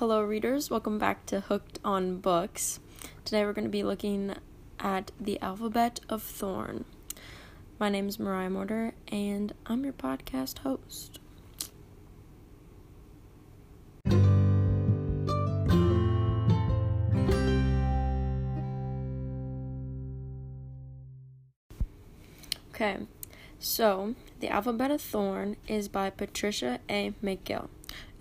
Hello, readers. Welcome back to Hooked on Books. Today we're going to be looking at the Alphabet of Thorn. My name is Mariah Mortar, and I'm your podcast host. Okay, so The Alphabet of Thorn is by Patricia A. McKillip.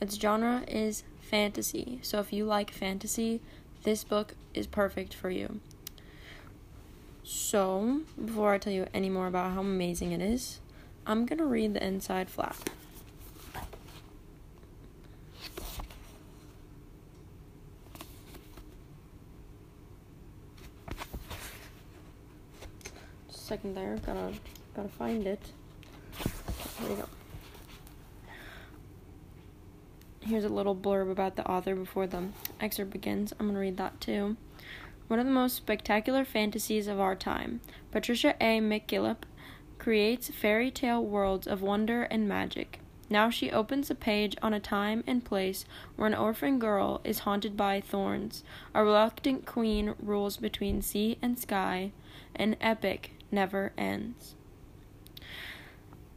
Its genre is fantasy. So if you like fantasy, this book is perfect for you. So, before I tell you any more about how amazing it is, I'm going to read the inside flap. Second there, gotta gotta find it. There you go. Here's a little blurb about the author before the excerpt begins. I'm going to read that too. One of the most spectacular fantasies of our time, Patricia A. McKillip creates fairy tale worlds of wonder and magic. Now she opens a page on a time and place where an orphan girl is haunted by thorns. A reluctant queen rules between sea and sky. An epic never ends.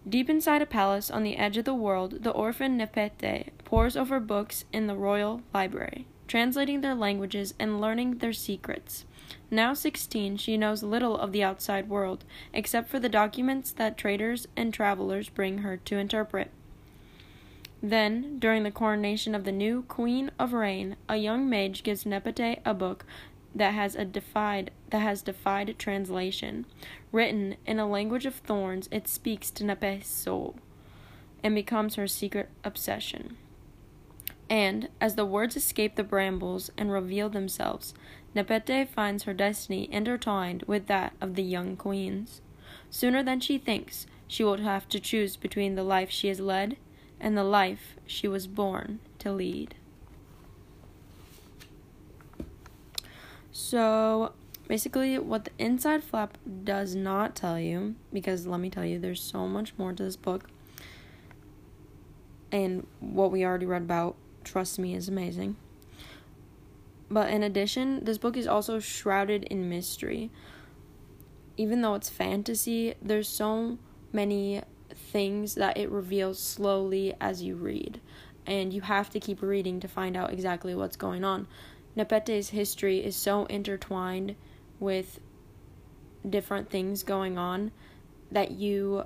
Deep inside a palace on the edge of the world, the orphan Nepenthe pores over books in the royal library, translating their languages and learning their secrets. Now 16, she knows little of the outside world, except for the documents that traders and travelers bring her to interpret. Then, during the coronation of the new Queen of Raine, a young mage gives Nepenthe a book that has a defied that has defied translation. Written in a language of thorns, it speaks to Nepenthe's soul and becomes her secret obsession. And as the words escape the brambles and reveal themselves, Nepenthe finds her destiny intertwined with that of the young queen's. Sooner than she thinks, she will have to choose between the life she has led and the life she was born to lead. So, basically, what the inside flap does not tell you, because let me tell you, there's so much more to this book, and what we already read about, trust me, is amazing. But in addition, this book is also shrouded in mystery. Even though it's fantasy, there's so many things that it reveals slowly as you read. And you have to keep reading to find out exactly what's going on. Nepenthe's history is so intertwined with different things going on that you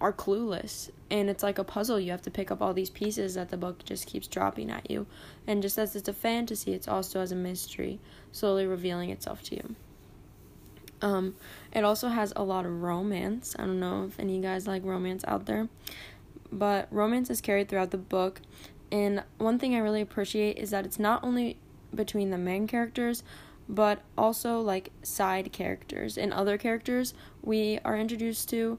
are clueless. And it's like a puzzle. You have to pick up all these pieces that the book just keeps dropping at you. And just as it's a fantasy it's also as a mystery slowly revealing itself to you. Um it also has a lot of romance. I don't know if any of you guys like romance out there but romance is carried throughout the book. And one thing I really appreciate is that it's not only between the main characters, but also like side characters and other characters we are introduced to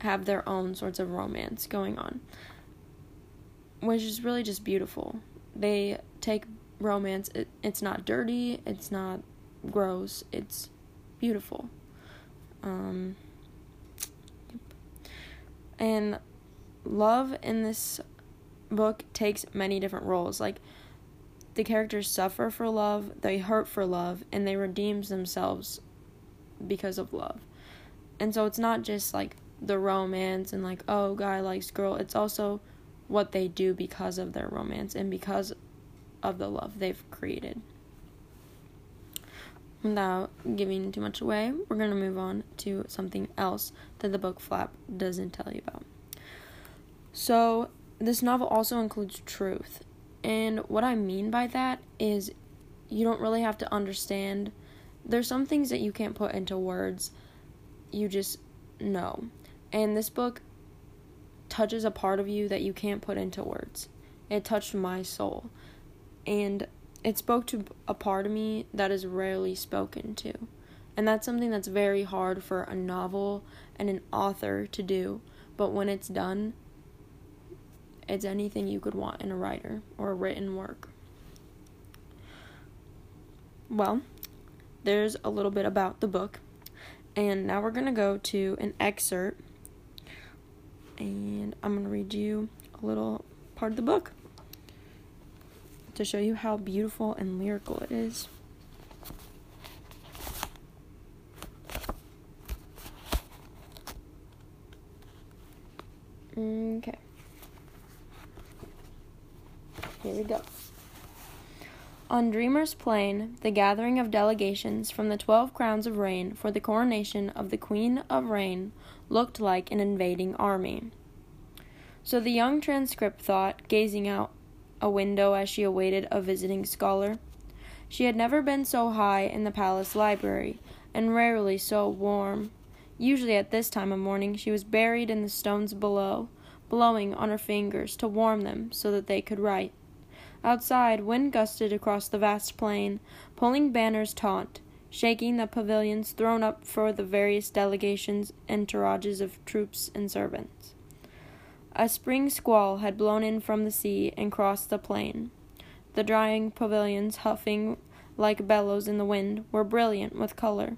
have their own sorts of romance going on, which is really just beautiful. They take romance, it, it's not dirty, it's not gross, it's beautiful. Um, and love in this book takes many different roles. Like the characters suffer for love, they hurt for love, and they redeem themselves because of love. And so it's not just like the romance and like oh guy likes girl, it's also what they do because of their romance and because of the love they've created. Without giving too much away, we're going to move on to something else that the book flap doesn't tell you about. So, this novel also includes truth. And what I mean by that is you don't really have to understand. There's some things that you can't put into words, you just know. And this book touches a part of you that you can't put into words. It touched my soul. And it spoke to a part of me that is rarely spoken to. And that's something that's very hard for a novel and an author to do. But when it's done, it's anything you could want in a writer or a written work. Well, there's a little bit about the book. And now we're going to go to an excerpt. And I'm going to read you a little part of the book. to show you how beautiful and lyrical it is. Okay. Here we go. On Dreamer's Plain, the gathering of delegations from the twelve crowns of Raine for the coronation of the Queen of Raine looked like an invading army. So the young transcript thought, gazing out a window as she awaited a visiting scholar. She had never been so high in the palace library, and rarely so warm. Usually at this time of morning she was buried in the stones below, blowing on her fingers to warm them so that they could write. Outside, wind gusted across the vast plain, pulling banners taut, shaking the pavilions thrown up for the various delegations, entourages of troops and servants. A spring squall had blown in from the sea and crossed the plain. The drying pavilions, huffing like bellows in the wind, were brilliant with color.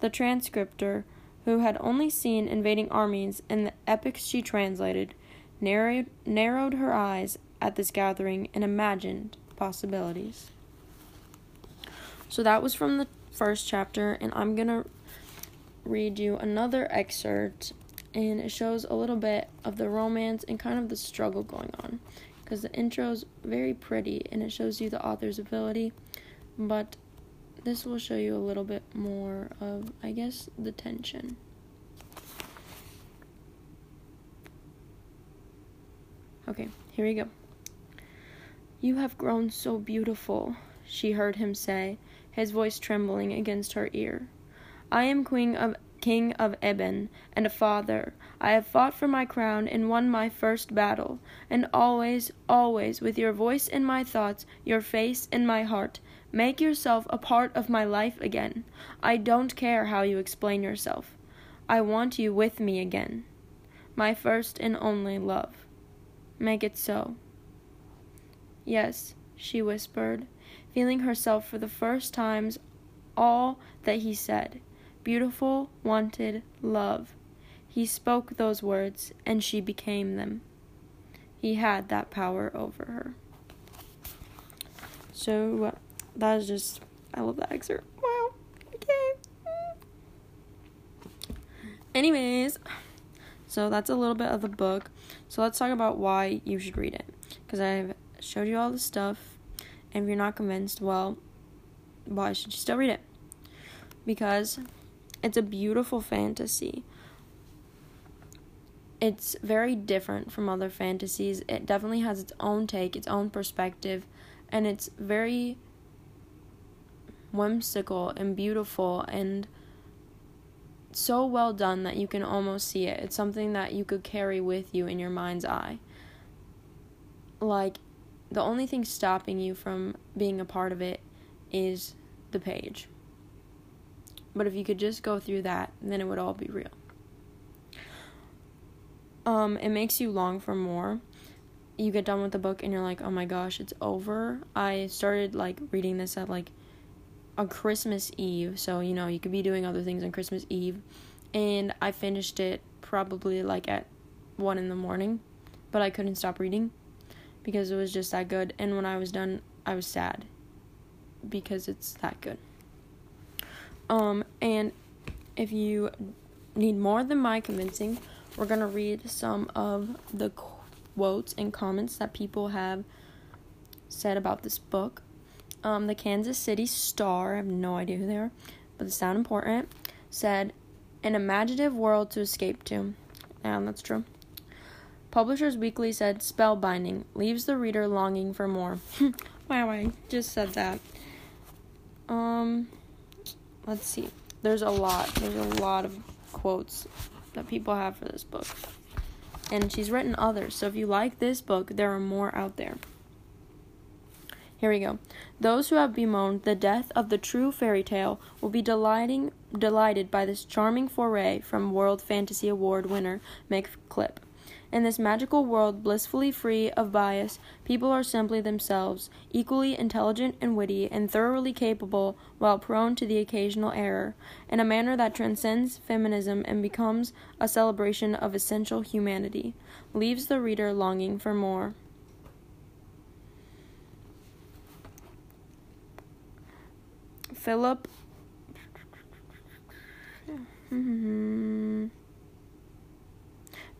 The transcriptor, who had only seen invading armies in the epics she translated, narrowed, narrowed her eyes at this gathering and imagined possibilities. So that was from the first chapter, and I'm gonna read you another excerpt and it shows a little bit of the romance and kind of the struggle going on because the intro is very pretty and it shows you the author's ability but this will show you a little bit more of i guess the tension okay here we go you have grown so beautiful she heard him say his voice trembling against her ear i am queen of king of Eben, and a father. I have fought for my crown and won my first battle, and always, always, with your voice in my thoughts, your face in my heart, make yourself a part of my life again. I don't care how you explain yourself. I want you with me again. My first and only love. Make it so. Yes, she whispered, feeling herself for the first times all that he said beautiful, wanted, love. He spoke those words, and she became them. He had that power over her. So uh, that is just, I love that excerpt. Wow. Okay. Anyways, so that's a little bit of the book. So let's talk about why you should read it. Because I've showed you all the stuff, and if you're not convinced, well, why should you still read it? Because it's a beautiful fantasy. It's very different from other fantasies. It definitely has its own take, its own perspective, and it's very whimsical and beautiful and so well done that you can almost see it. It's something that you could carry with you in your mind's eye. Like, the only thing stopping you from being a part of it is the page. But if you could just go through that, then it would all be real. Um, it makes you long for more. You get done with the book and you're like, oh my gosh, it's over. I started like reading this at like on Christmas Eve, so you know, you could be doing other things on Christmas Eve. And I finished it probably like at one in the morning, but I couldn't stop reading because it was just that good. And when I was done, I was sad because it's that good. Um, and if you need more than my convincing, we're going to read some of the quotes and comments that people have said about this book. Um, the Kansas City Star, I have no idea who they are, but they sound important, said, An imaginative world to escape to. And that's true. Publishers Weekly said, Spellbinding, leaves the reader longing for more. wow, I just said that. Um, let's see. There's a lot. There's a lot of quotes that people have for this book. And she's written others. So if you like this book, there are more out there. Here we go. Those who have bemoaned the death of the true fairy tale will be delighting, delighted by this charming foray from World Fantasy Award winner Mick Clipp. In this magical world, blissfully free of bias, people are simply themselves, equally intelligent and witty, and thoroughly capable, while prone to the occasional error, in a manner that transcends feminism and becomes a celebration of essential humanity, leaves the reader longing for more. Philip. Mm-hmm.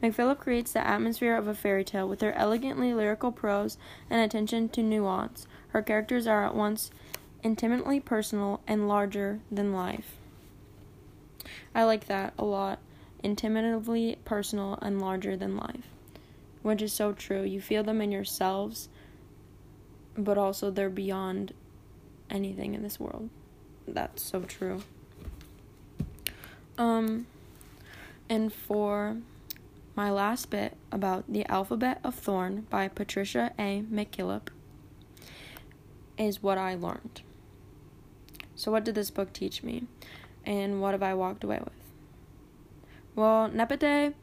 McKillip creates the atmosphere of a fairy tale with her elegantly lyrical prose and attention to nuance. Her characters are at once intimately personal and larger than life. I like that a lot. Intimately personal and larger than life, which is so true. You feel them in yourselves, but also they're beyond anything in this world. That's so true. Um, and for my last bit about The Alphabet of Thorn by Patricia A. McKillip is what I learned. So, what did this book teach me? And what have I walked away with? Well, Nepenthe,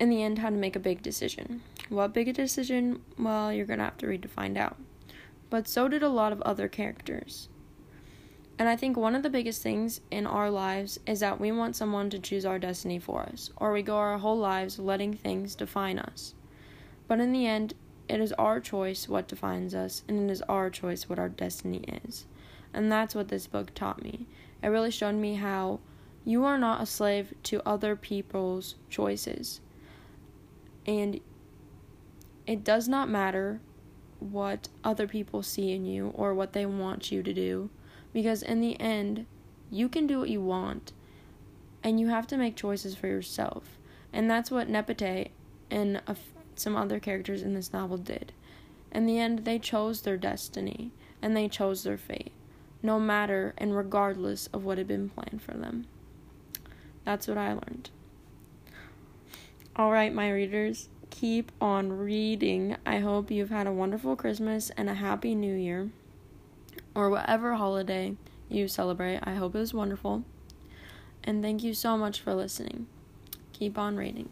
in the end, had to make a big decision. What big a decision? Well, you're going to have to read to find out. But so did a lot of other characters. And I think one of the biggest things in our lives is that we want someone to choose our destiny for us, or we go our whole lives letting things define us. But in the end, it is our choice what defines us, and it is our choice what our destiny is. And that's what this book taught me. It really showed me how you are not a slave to other people's choices. And it does not matter what other people see in you or what they want you to do, because in the end, you can do what you want, and you have to make choices for yourself. And that's what Nepenthe and some other characters in this novel did. In the end, they chose their destiny and they chose their fate, no matter and regardless of what had been planned for them. That's what I learned. All right, my readers, keep on reading. I hope you've had a wonderful Christmas and a happy new year, or whatever holiday you celebrate. I hope it was wonderful. And thank you so much for listening. Keep on reading.